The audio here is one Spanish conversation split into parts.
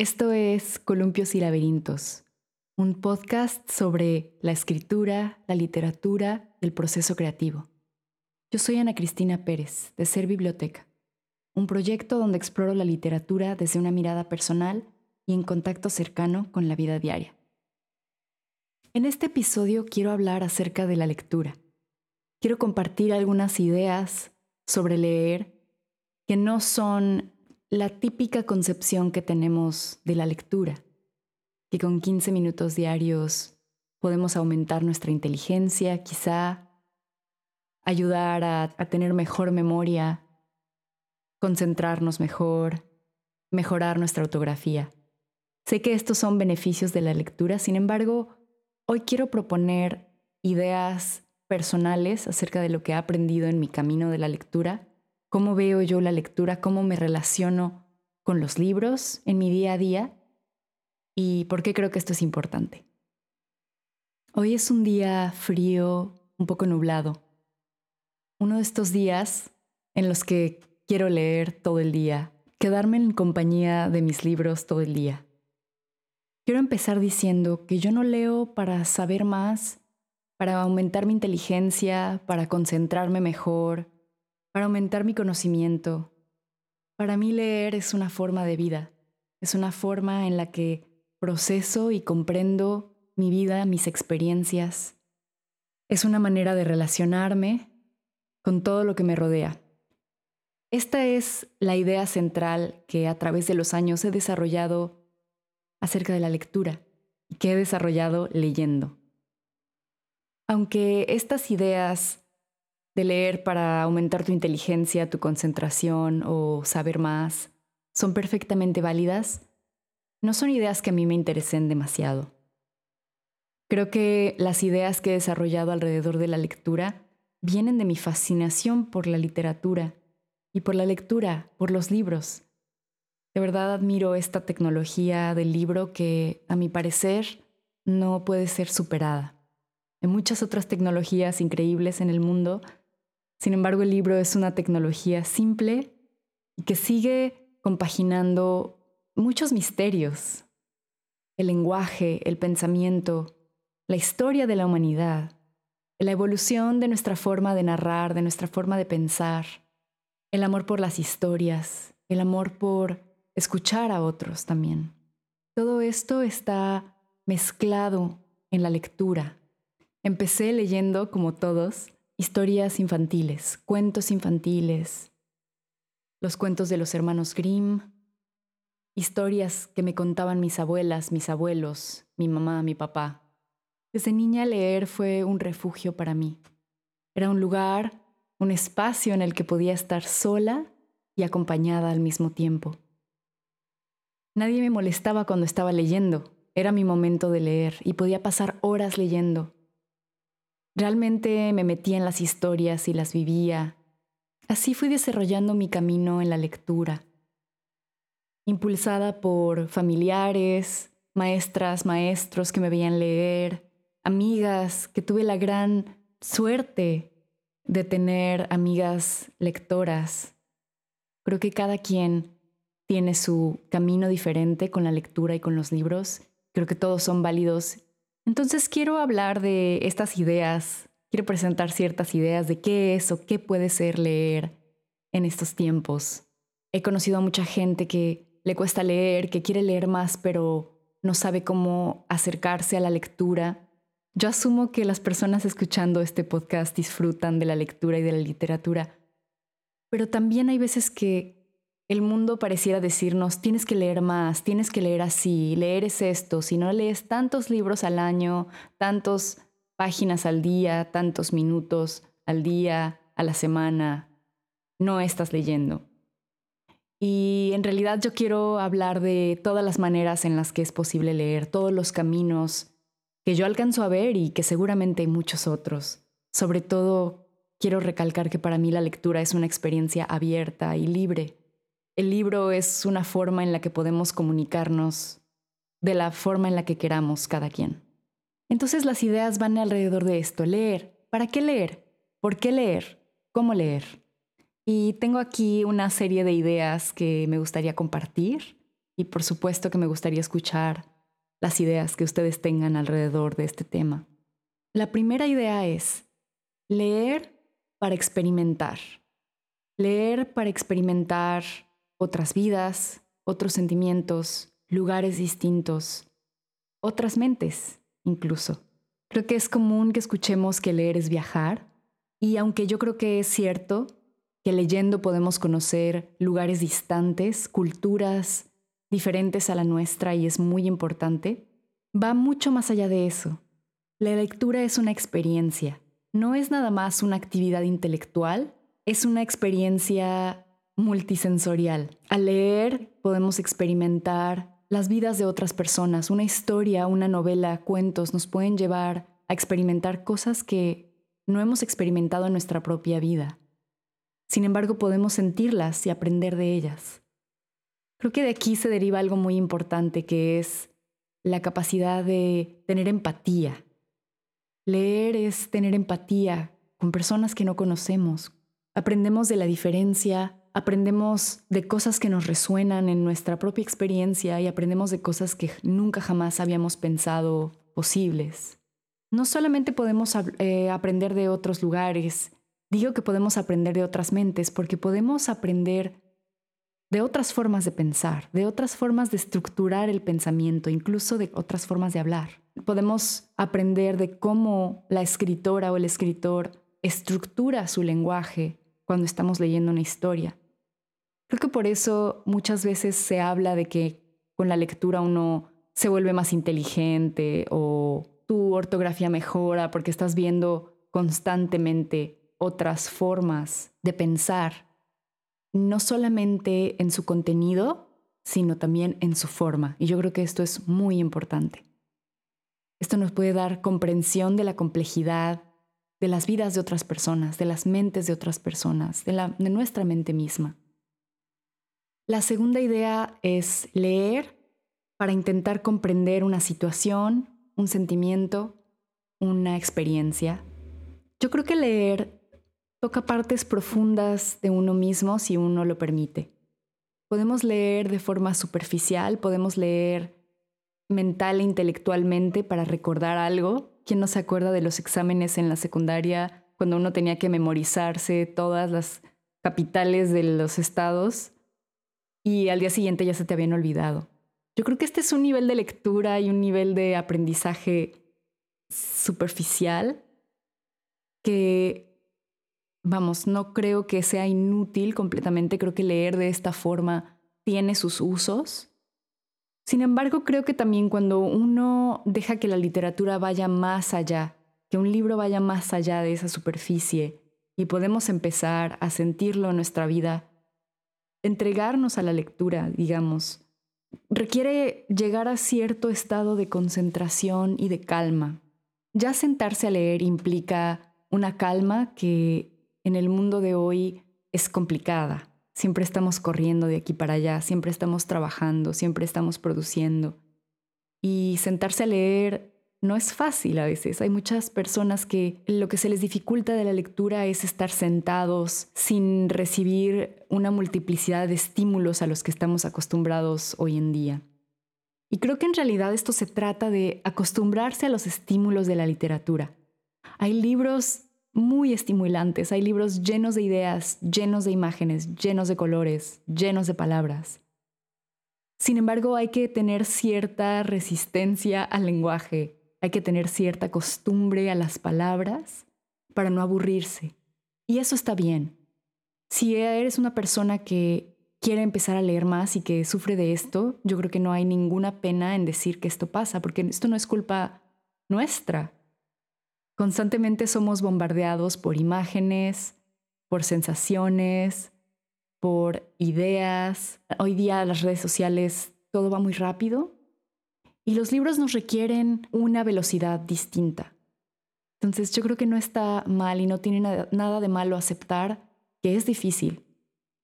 Esto es Columpios y Laberintos, un podcast sobre la escritura, la literatura y el proceso creativo. Yo soy Ana Cristina Pérez, de Ser Biblioteca, un proyecto donde exploro la literatura desde una mirada personal y en contacto cercano con la vida diaria. En este episodio quiero hablar acerca de la lectura. Quiero compartir algunas ideas sobre leer que no son la típica concepción que tenemos de la lectura, que con 15 minutos diarios podemos aumentar nuestra inteligencia, quizá ayudar a, tener mejor memoria, concentrarnos mejor, mejorar nuestra ortografía. Sé que estos son beneficios de la lectura, sin embargo, hoy quiero proponer ideas personales acerca de lo que he aprendido en mi camino de la lectura cómo veo yo la lectura, cómo me relaciono con los libros en mi día a día y por qué creo que esto es importante. Hoy es un día frío, un poco nublado. Uno de estos días en los que quiero leer todo el día, quedarme en compañía de mis libros todo el día. Quiero empezar diciendo que yo no leo para saber más, para aumentar mi inteligencia, para concentrarme mejor, para aumentar mi conocimiento. Para mí leer es una forma de vida, es una forma en la que proceso y comprendo mi vida, mis experiencias. Es una manera de relacionarme con todo lo que me rodea. Esta es la idea central que a través de los años he desarrollado acerca de la lectura y que he desarrollado leyendo. Aunque estas ideas de leer para aumentar tu inteligencia, tu concentración o saber más, son perfectamente válidas, no son ideas que a mí me interesen demasiado. Creo que las ideas que he desarrollado alrededor de la lectura vienen de mi fascinación por la literatura y por la lectura, por los libros. De verdad admiro esta tecnología del libro que, a mi parecer, no puede ser superada. Hay muchas otras tecnologías increíbles en el mundo, sin embargo, el libro es una tecnología simple y que sigue compaginando muchos misterios. El lenguaje, el pensamiento, la historia de la humanidad, la evolución de nuestra forma de narrar, de nuestra forma de pensar, el amor por las historias, el amor por escuchar a otros también. Todo esto está mezclado en la lectura. Empecé leyendo, como todos, historias infantiles, cuentos infantiles, los cuentos de los hermanos Grimm, historias que me contaban mis abuelas, mis abuelos, mi mamá, mi papá. Desde niña leer fue un refugio para mí. Era un lugar, un espacio en el que podía estar sola y acompañada al mismo tiempo. Nadie me molestaba cuando estaba leyendo. Era mi momento de leer y podía pasar horas leyendo. Realmente me metía en las historias y las vivía. Así fui desarrollando mi camino en la lectura, impulsada por familiares, maestras, maestros que me veían leer, amigas, que tuve la gran suerte de tener amigas lectoras. Creo que cada quien tiene su camino diferente con la lectura y con los libros. Creo que todos son válidos entonces quiero hablar de estas ideas, quiero presentar ciertas ideas de qué es o qué puede ser leer en estos tiempos. He conocido a mucha gente que le cuesta leer, que quiere leer más, pero no sabe cómo acercarse a la lectura. Yo asumo que las personas escuchando este podcast disfrutan de la lectura y de la literatura, pero también hay veces que el mundo pareciera decirnos, tienes que leer más, tienes que leer así, leer es esto, si no lees tantos libros al año, tantas páginas al día, tantos minutos al día, a la semana, no estás leyendo. Y en realidad yo quiero hablar de todas las maneras en las que es posible leer, todos los caminos que yo alcanzo a ver y que seguramente hay muchos otros. Sobre todo, quiero recalcar que para mí la lectura es una experiencia abierta y libre el libro es una forma en la que podemos comunicarnos de la forma en la que queramos cada quien. Entonces las ideas van alrededor de esto, leer. ¿Para qué leer? ¿Por qué leer? ¿Cómo leer? Y tengo aquí una serie de ideas que me gustaría compartir y por supuesto que me gustaría escuchar las ideas que ustedes tengan alrededor de este tema. La primera idea es leer para experimentar. Leer para experimentar otras vidas, otros sentimientos, lugares distintos, otras mentes incluso. Creo que es común que escuchemos que leer es viajar y aunque yo creo que es cierto que leyendo podemos conocer lugares distantes, culturas diferentes a la nuestra y es muy importante, va mucho más allá de eso. La lectura es una experiencia, no es nada más una actividad intelectual, es una experiencia multisensorial. Al leer podemos experimentar las vidas de otras personas, una historia, una novela, cuentos nos pueden llevar a experimentar cosas que no hemos experimentado en nuestra propia vida. Sin embargo, podemos sentirlas y aprender de ellas. Creo que de aquí se deriva algo muy importante que es la capacidad de tener empatía. Leer es tener empatía con personas que no conocemos. Aprendemos de la diferencia, aprendemos de cosas que nos resuenan en nuestra propia experiencia y aprendemos de cosas que nunca jamás habíamos pensado posibles. No solamente podemos eh, aprender de otros lugares, digo que podemos aprender de otras mentes porque podemos aprender de otras formas de pensar, de otras formas de estructurar el pensamiento, incluso de otras formas de hablar. Podemos aprender de cómo la escritora o el escritor estructura su lenguaje cuando estamos leyendo una historia. Creo que por eso muchas veces se habla de que con la lectura uno se vuelve más inteligente o tu ortografía mejora porque estás viendo constantemente otras formas de pensar no solamente en su contenido, sino también en su forma. Y yo creo que esto es muy importante. Esto nos puede dar comprensión de la complejidad de las vidas de otras personas, de las mentes de otras personas, de, de nuestra mente misma. La segunda idea es leer para intentar comprender una situación, un sentimiento, una experiencia. Yo creo que leer toca partes profundas de uno mismo si uno lo permite. Podemos leer de forma superficial, podemos leer mental e intelectualmente para recordar algo. ¿Quién no se acuerda de los exámenes en la secundaria cuando uno tenía que memorizarse todas las capitales de los estados y al día siguiente ya se te habían olvidado? Yo creo que este es un nivel de lectura y un nivel de aprendizaje superficial que vamos, no creo que sea inútil completamente, creo que leer de esta forma tiene sus usos. Sin embargo, creo que también cuando uno deja que la literatura vaya más allá, que un libro vaya más allá de esa superficie y podemos empezar a sentirlo en nuestra vida, entregarnos a la lectura, digamos, requiere llegar a cierto estado de concentración y de calma. Ya sentarse a leer implica una calma que en el mundo de hoy es complicada. Siempre estamos corriendo de aquí para allá, siempre estamos trabajando, siempre estamos produciendo. Y sentarse a leer no es fácil a veces. Hay muchas personas que lo que se les dificulta de la lectura es estar sentados sin recibir una multiplicidad de estímulos a los que estamos acostumbrados hoy en día. Y creo que en realidad esto se trata de acostumbrarse a los estímulos de la literatura. Hay libros muy estimulantes. Hay libros llenos de ideas, llenos de imágenes, llenos de colores, llenos de palabras. Sin embargo, hay que tener cierta resistencia al lenguaje, hay que tener cierta costumbre a las palabras para no aburrirse. Y eso está bien. Si eres una persona que quiere empezar a leer más y que sufre de esto, yo creo que no hay ninguna pena en decir que esto pasa, porque esto no es culpa nuestra. Constantemente somos bombardeados por imágenes, por sensaciones, por ideas. Hoy día las redes sociales todo va muy rápido y los libros nos requieren una velocidad distinta. Entonces yo creo que no está mal y no tiene nada, de malo aceptar que es difícil.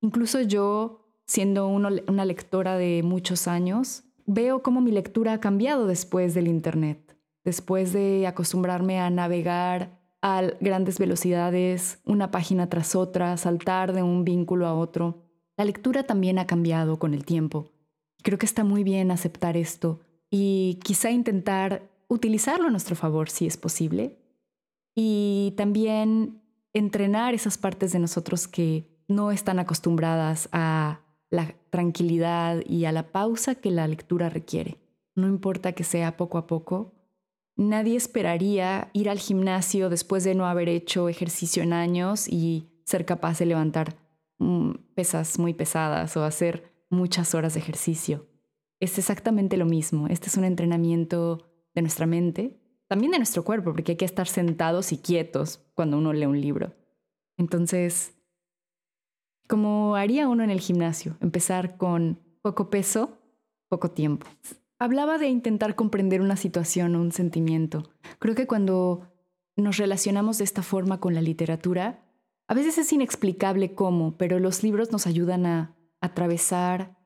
Incluso yo, siendo una lectora de muchos años, veo cómo mi lectura ha cambiado después del Internet después de acostumbrarme a navegar a grandes velocidades, una página tras otra, saltar de un vínculo a otro. La lectura también ha cambiado con el tiempo. Creo que está muy bien aceptar esto y quizá intentar utilizarlo a nuestro favor si es posible. Y también entrenar esas partes de nosotros que no están acostumbradas a la tranquilidad y a la pausa que la lectura requiere. No importa que sea poco a poco. Nadie esperaría ir al gimnasio después de no haber hecho ejercicio en años y ser capaz de levantar mm, pesas muy pesadas o hacer muchas horas de ejercicio. Es exactamente lo mismo. Este es un entrenamiento de nuestra mente, también de nuestro cuerpo, porque hay que estar sentados y quietos cuando uno lee un libro. Entonces, como haría uno en el gimnasio, empezar con poco peso, poco tiempo. Hablaba de intentar comprender una situación o un sentimiento. Creo que cuando nos relacionamos de esta forma con la literatura, a veces es inexplicable cómo, pero los libros nos ayudan a atravesar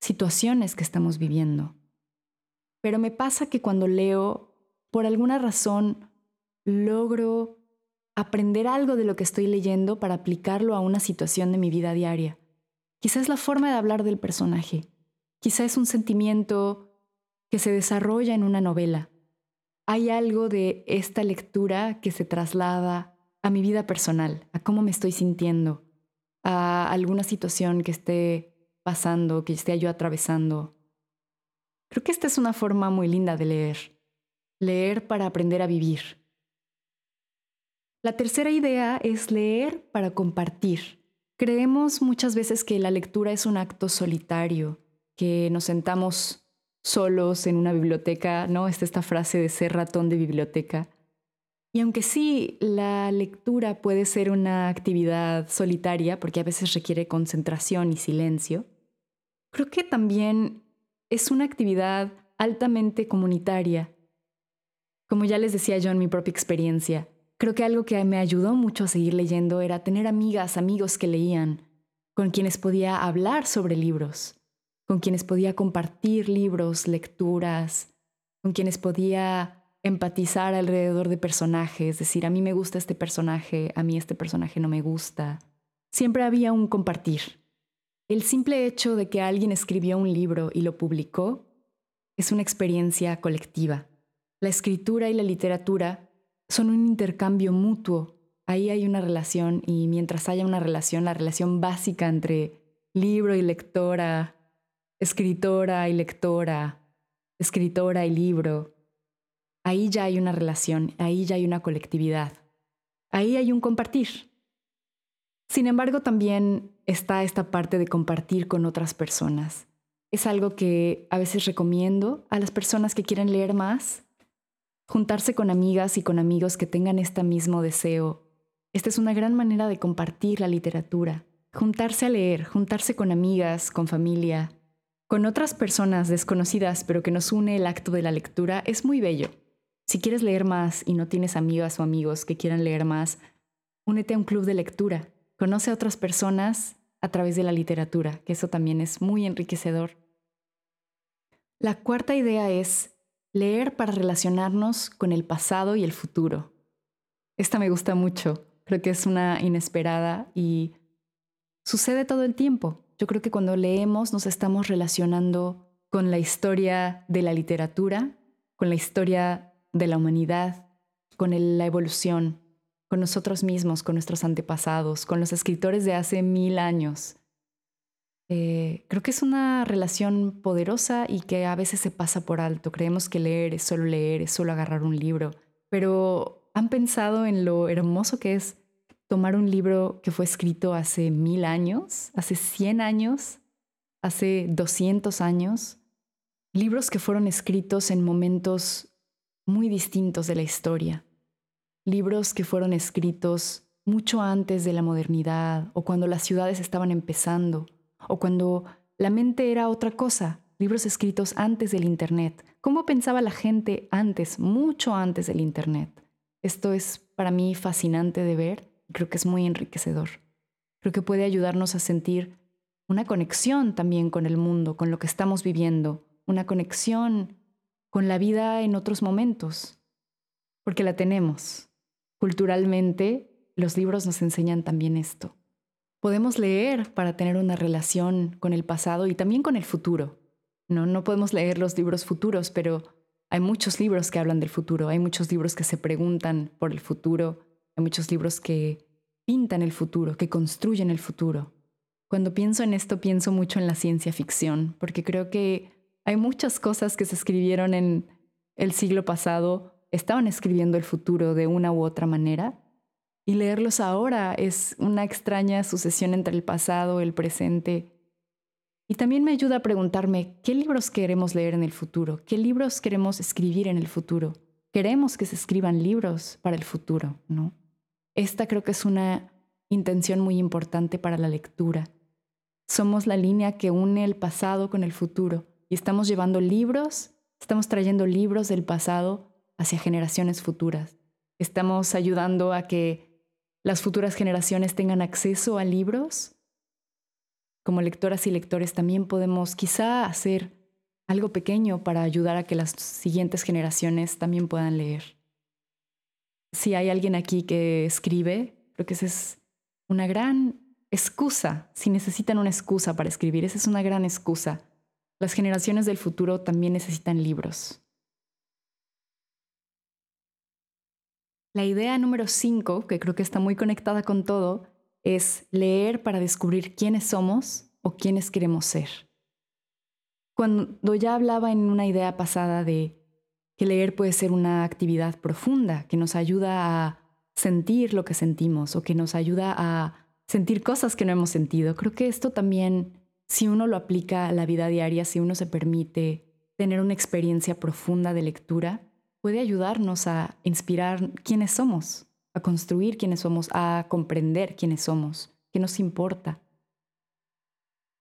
situaciones que estamos viviendo. Pero me pasa que cuando leo, por alguna razón, logro aprender algo de lo que estoy leyendo para aplicarlo a una situación de mi vida diaria. Quizás la forma de hablar del personaje. Quizá es un sentimiento que se desarrolla en una novela. Hay algo de esta lectura que se traslada a mi vida personal, a cómo me estoy sintiendo, a alguna situación que esté pasando, que esté yo atravesando. Creo que esta es una forma muy linda de leer. Leer para aprender a vivir. La tercera idea es leer para compartir. Creemos muchas veces que la lectura es un acto solitario, que nos sentamos solos en una biblioteca, ¿no? Está esta frase de ser ratón de biblioteca. Y aunque sí, la lectura puede ser una actividad solitaria, porque a veces requiere concentración y silencio, creo que también es una actividad altamente comunitaria. Como ya les decía yo en mi propia experiencia, creo que algo que me ayudó mucho a seguir leyendo era tener amigas, amigos que leían, con quienes podía hablar sobre libros, con quienes podía compartir libros, lecturas, con quienes podía empatizar alrededor de personajes, decir, a mí me gusta este personaje, a mí este personaje no me gusta. Siempre había un compartir. El simple hecho de que alguien escribió un libro y lo publicó es una experiencia colectiva. La escritura y la literatura son un intercambio mutuo. Ahí hay una relación y mientras haya una relación, la relación básica entre libro y lectora, escritora y lectora, escritora y libro, ahí ya hay una relación, ahí ya hay una colectividad, ahí hay un compartir. Sin embargo, también está esta parte de compartir con otras personas. Es algo que a veces recomiendo a las personas que quieren leer más, juntarse con amigas y con amigos que tengan este mismo deseo. Esta es una gran manera de compartir la literatura, juntarse a leer, juntarse con amigas, con familia, con otras personas desconocidas, pero que nos une el acto de la lectura, es muy bello. Si quieres leer más y no tienes amigas o amigos que quieran leer más, únete a un club de lectura. Conoce a otras personas a través de la literatura, que eso también es muy enriquecedor. La cuarta idea es leer para relacionarnos con el pasado y el futuro. Esta me gusta mucho, creo que es una inesperada y sucede todo el tiempo. Yo creo que cuando leemos nos estamos relacionando con la historia de la literatura, con la historia de la humanidad, con la evolución, con nosotros mismos, con nuestros antepasados, con los escritores de hace mil años. Eh, creo que es una relación poderosa y que a veces se pasa por alto. Creemos que leer es solo leer, es solo agarrar un libro, pero han pensado en lo hermoso que es tomar un libro que fue escrito hace mil años, hace cien años, hace doscientos años, libros que fueron escritos en momentos muy distintos de la historia, libros que fueron escritos mucho antes de la modernidad o cuando las ciudades estaban empezando o cuando la mente era otra cosa, libros escritos antes del Internet. ¿Cómo pensaba la gente antes, mucho antes del Internet? Esto es para mí fascinante de ver creo que es muy enriquecedor. Creo que puede ayudarnos a sentir una conexión también con el mundo, con lo que estamos viviendo, una conexión con la vida en otros momentos, porque la tenemos. Culturalmente, los libros nos enseñan también esto. Podemos leer para tener una relación con el pasado y también con el futuro. No, no podemos leer los libros futuros, pero hay muchos libros que hablan del futuro, hay muchos libros que se preguntan por el futuro, hay muchos libros que pintan el futuro, que construyen el futuro. Cuando pienso en esto, pienso mucho en la ciencia ficción, porque creo que hay muchas cosas que se escribieron en el siglo pasado, estaban escribiendo el futuro de una u otra manera, y leerlos ahora es una extraña sucesión entre el pasado, el presente. Y también me ayuda a preguntarme, ¿qué libros queremos leer en el futuro? ¿Qué libros queremos escribir en el futuro? Queremos que se escriban libros para el futuro, ¿no? Esta creo que es una intención muy importante para la lectura. Somos la línea que une el pasado con el futuro y estamos llevando libros, estamos trayendo libros del pasado hacia generaciones futuras. Estamos ayudando a que las futuras generaciones tengan acceso a libros. Como lectoras y lectores también podemos quizá hacer algo pequeño para ayudar a que las siguientes generaciones también puedan leer. Si hay alguien aquí que escribe, creo que esa es una gran excusa. Si necesitan una excusa para escribir, esa es una gran excusa. Las generaciones del futuro también necesitan libros. La idea número cinco, que creo que está muy conectada con todo, es leer para descubrir quiénes somos o quiénes queremos ser. Cuando ya hablaba en una idea pasada de que leer puede ser una actividad profunda, que nos ayuda a sentir lo que sentimos o que nos ayuda a sentir cosas que no hemos sentido. Creo que esto también, si uno lo aplica a la vida diaria, si uno se permite tener una experiencia profunda de lectura, puede ayudarnos a inspirar quiénes somos, a construir quiénes somos, a comprender quiénes somos, qué nos importa.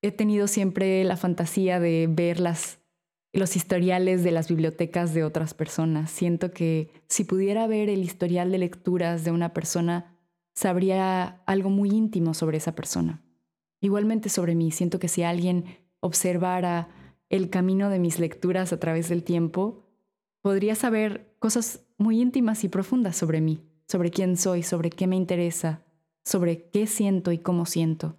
He tenido siempre la fantasía de ver los historiales de las bibliotecas de otras personas. Siento que si pudiera ver el historial de lecturas de una persona, sabría algo muy íntimo sobre esa persona. Igualmente sobre mí, siento que si alguien observara el camino de mis lecturas a través del tiempo, podría saber cosas muy íntimas y profundas sobre mí, sobre quién soy, sobre qué me interesa, sobre qué siento y cómo siento.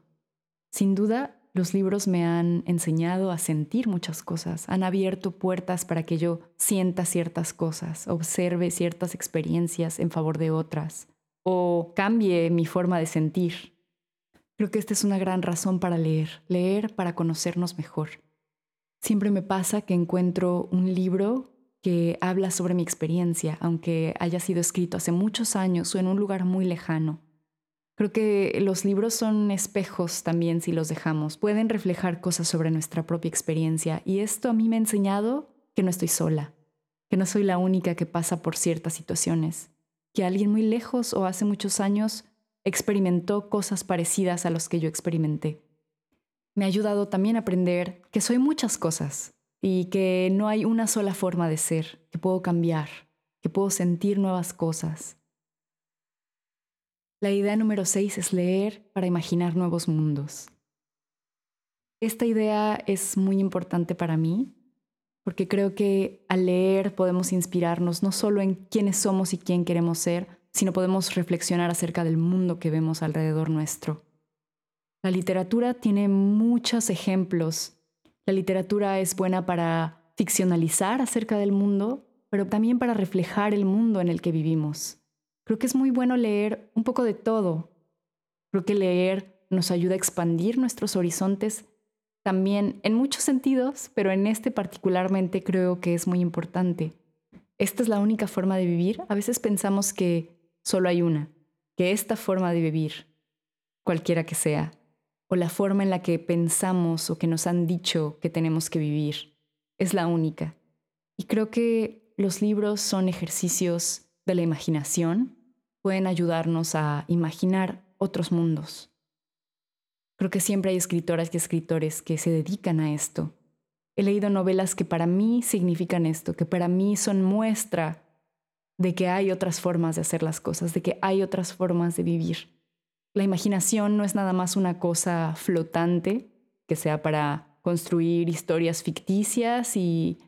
Sin duda, los libros me han enseñado a sentir muchas cosas, han abierto puertas para que yo sienta ciertas cosas, observe ciertas experiencias en favor de otras o cambie mi forma de sentir. Creo que esta es una gran razón para leer, leer para conocernos mejor. Siempre me pasa que encuentro un libro que habla sobre mi experiencia, aunque haya sido escrito hace muchos años o en un lugar muy lejano. Creo que los libros son espejos también si los dejamos, pueden reflejar cosas sobre nuestra propia experiencia y esto a mí me ha enseñado que no estoy sola, que no soy la única que pasa por ciertas situaciones, que alguien muy lejos o hace muchos años experimentó cosas parecidas a las que yo experimenté. Me ha ayudado también a aprender que soy muchas cosas, y que no hay una sola forma de ser, que puedo cambiar, que puedo sentir nuevas cosas. La idea número seis es leer para imaginar nuevos mundos. Esta idea es muy importante para mí porque creo que al leer podemos inspirarnos no solo en quiénes somos y quién queremos ser, sino podemos reflexionar acerca del mundo que vemos alrededor nuestro. La literatura tiene muchos ejemplos la literatura es buena para ficcionalizar acerca del mundo, pero también para reflejar el mundo en el que vivimos. Creo que es muy bueno leer un poco de todo. Creo que leer nos ayuda a expandir nuestros horizontes también en muchos sentidos, pero en este particularmente creo que es muy importante. Esta es la única forma de vivir. A veces pensamos que solo hay una, que esta forma de vivir, cualquiera que sea, o la forma en la que pensamos o que nos han dicho que tenemos que vivir. Es la única. Y creo que los libros son ejercicios de la imaginación, pueden ayudarnos a imaginar otros mundos. Creo que siempre hay escritoras y escritores que se dedican a esto. He leído novelas que para mí significan esto, que para mí son muestra de que hay otras formas de hacer las cosas, de que hay otras formas de vivir. La imaginación no es nada más una cosa flotante que sea para construir historias ficticias y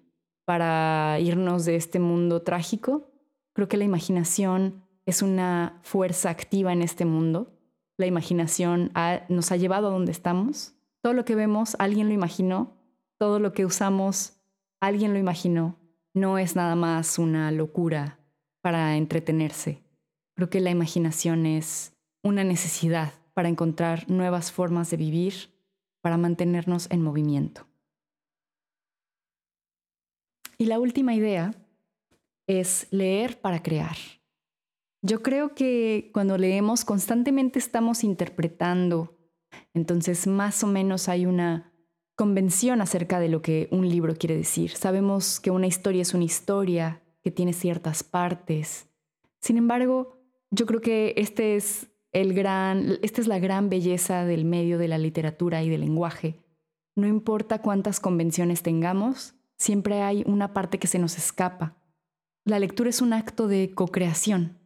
para irnos de este mundo trágico. Creo que la imaginación es una fuerza activa en este mundo. La imaginación nos ha llevado a donde estamos. Todo lo que vemos, alguien lo imaginó. todo lo que usamos, alguien lo imaginó, no es nada más una locura para entretenerse. Creo que la imaginación es una necesidad para encontrar nuevas formas de vivir, para mantenernos en movimiento. Y la última idea es leer para crear. Yo creo que cuando leemos constantemente estamos interpretando, entonces más o menos hay una convención acerca de lo que un libro quiere decir. Sabemos que una historia es una historia, que tiene ciertas partes. Sin embargo, yo creo que este es el gran, esta es la gran belleza del medio de la literatura y del lenguaje. No importa cuántas convenciones tengamos, siempre hay una parte que se nos escapa. La lectura es un acto de co-creación.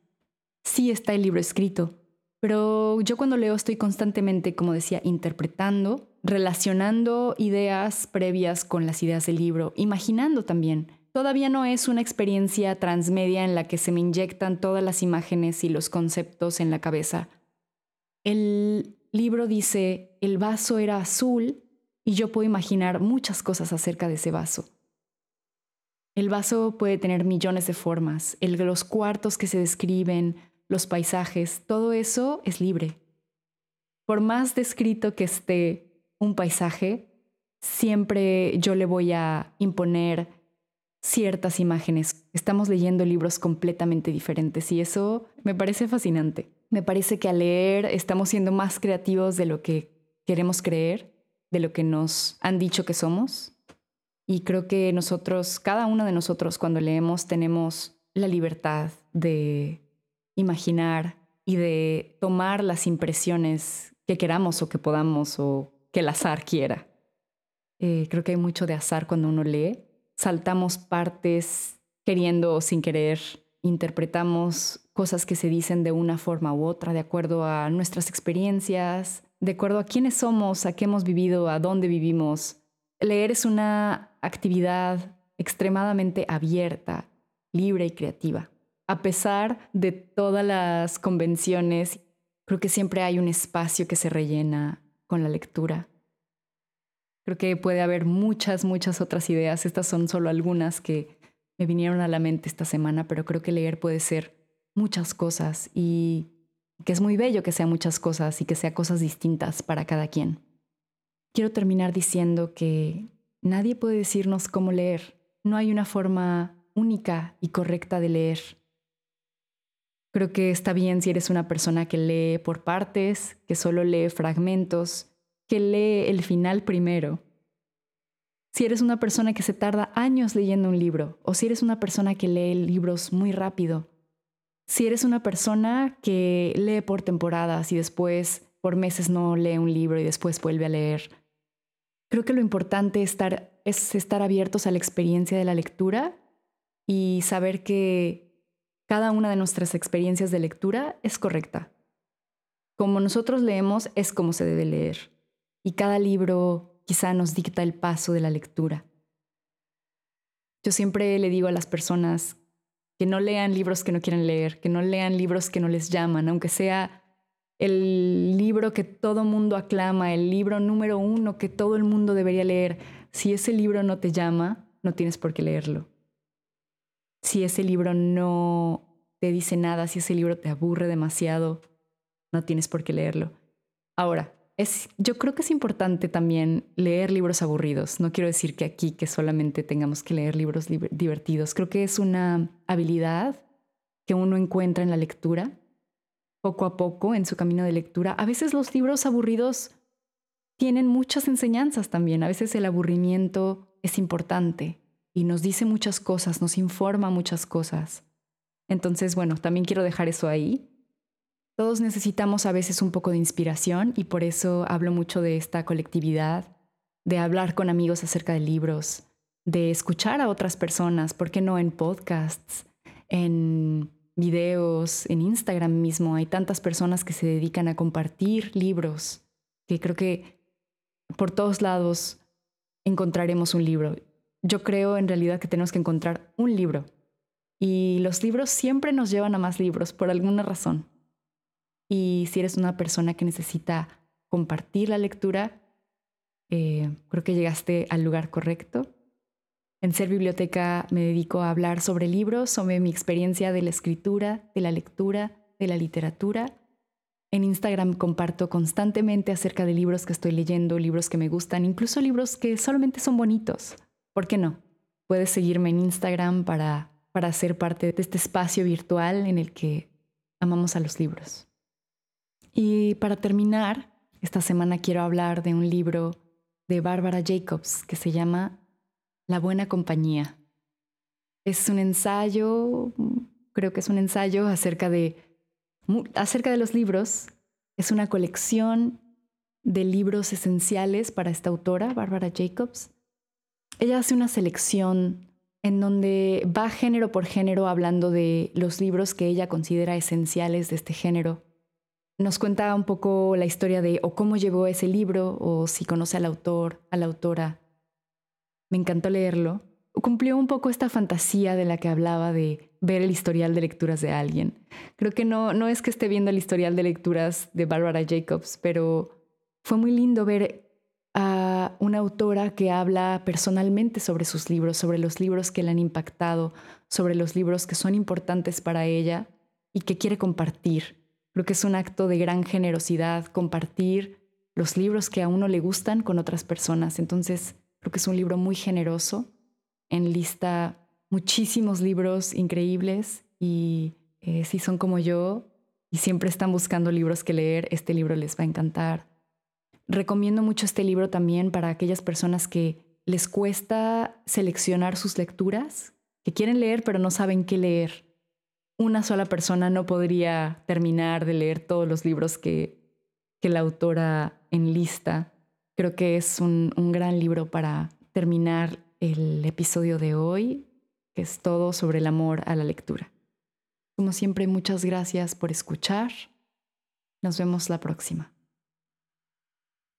Sí está el libro escrito, pero yo cuando leo estoy constantemente, como decía, interpretando, relacionando ideas previas con las ideas del libro, imaginando también. Todavía no es una experiencia transmedia en la que se me inyectan todas las imágenes y los conceptos en la cabeza. El libro dice, el vaso era azul y yo puedo imaginar muchas cosas acerca de ese vaso. El vaso puede tener millones de formas, el, los cuartos que se describen, los paisajes, todo eso es libre. Por más descrito que esté un paisaje, siempre yo le voy a imponer ciertas imágenes. Estamos leyendo libros completamente diferentes y eso me parece fascinante. Me parece que al leer estamos siendo más creativos de lo que queremos creer, de lo que nos han dicho que somos y creo que nosotros, cada uno de nosotros cuando leemos tenemos la libertad de imaginar y de tomar las impresiones que queramos o que podamos o que el azar quiera. Eh, creo que hay mucho de azar cuando uno lee. Saltamos partes queriendo o sin querer, interpretamos cosas que se dicen de una forma u otra, de acuerdo a nuestras experiencias, de acuerdo a quiénes somos, a qué hemos vivido, a dónde vivimos. Leer es una actividad extremadamente abierta, libre y creativa. A pesar de todas las convenciones, creo que siempre hay un espacio que se rellena con la lectura. Creo que puede haber muchas, muchas otras ideas. Estas son solo algunas que me vinieron a la mente esta semana, pero creo que leer puede ser muchas cosas y que es muy bello que sea muchas cosas y que sea cosas distintas para cada quien. Quiero terminar diciendo que Nadie puede decirnos cómo leer. No hay una forma única y correcta de leer. Creo que está bien si eres una persona que lee por partes, que solo lee fragmentos, que lee el final primero. Si eres una persona que se tarda años leyendo un libro, o si eres una persona que lee libros muy rápido. Si eres una persona que lee por temporadas y después por meses no lee un libro y después vuelve a leer Creo que lo importante es estar abiertos a la experiencia de la lectura y saber que cada una de nuestras experiencias de lectura es correcta. Como nosotros leemos es como se debe leer y cada libro quizá nos dicta el paso de la lectura. Yo siempre le digo a las personas que no lean libros que no quieren leer, que no lean libros que no les llaman, aunque sea el libro que todo mundo aclama, el libro número uno que todo el mundo debería leer. Si ese libro no te llama, no tienes por qué leerlo. Si ese libro no te dice nada, si ese libro te aburre demasiado, no tienes por qué leerlo. Ahora, es, yo creo que es importante también leer libros aburridos. No quiero decir que aquí que solamente tengamos que leer libros divertidos. Creo que es una habilidad que uno encuentra en la lectura poco a poco en su camino de lectura. A veces los libros aburridos tienen muchas enseñanzas también. A veces el aburrimiento es importante y nos dice muchas cosas, nos informa muchas cosas. Entonces, bueno, también quiero dejar eso ahí. Todos necesitamos a veces un poco de inspiración y por eso hablo mucho de esta colectividad, de hablar con amigos acerca de libros, de escuchar a otras personas, ¿por qué no en podcasts, en videos, en Instagram mismo hay tantas personas que se dedican a compartir libros, que creo que por todos lados encontraremos un libro. Yo creo en realidad que tenemos que encontrar un libro. Y los libros siempre nos llevan a más libros por alguna razón. Y si eres una persona que necesita compartir la lectura, eh, creo que llegaste al lugar correcto. En Ser Biblioteca me dedico a hablar sobre libros, sobre mi experiencia de la escritura, de la lectura, de la literatura. En Instagram comparto constantemente acerca de libros que estoy leyendo, libros que me gustan, incluso libros que solamente son bonitos. ¿Por qué no? Puedes seguirme en Instagram para, para ser parte de este espacio virtual en el que amamos a los libros. Y para terminar, esta semana quiero hablar de un libro de Barbara Jacobs que se llama La buena compañía. Es un ensayo, creo que es un ensayo acerca de, acerca de los libros. Es una colección de libros esenciales para esta autora, Barbara Jacobs. Ella hace una selección en donde va género por género hablando de los libros que ella considera esenciales de este género. Nos cuenta un poco la historia de o cómo llevó ese libro o si conoce al autor, a la autora. Me encantó leerlo. Cumplió un poco esta fantasía de la que hablaba de ver el historial de lecturas de alguien. Creo que no, no es que esté viendo el historial de lecturas de Barbara Jacobs, pero fue muy lindo ver a una autora que habla personalmente sobre sus libros, sobre los libros que le han impactado, sobre los libros que son importantes para ella y que quiere compartir. Creo que es un acto de gran generosidad compartir los libros que a uno le gustan con otras personas. Entonces, creo que es un libro muy generoso. En lista muchísimos libros increíbles y eh, si son como yo y siempre están buscando libros que leer, este libro les va a encantar. Recomiendo mucho este libro también para aquellas personas que les cuesta seleccionar sus lecturas, que quieren leer pero no saben qué leer. Una sola persona no podría terminar de leer todos los libros que, que la autora enlista. Creo que es un, un gran libro para terminar el episodio de hoy, que es todo sobre el amor a la lectura. Como siempre, muchas gracias por escuchar. Nos vemos la próxima.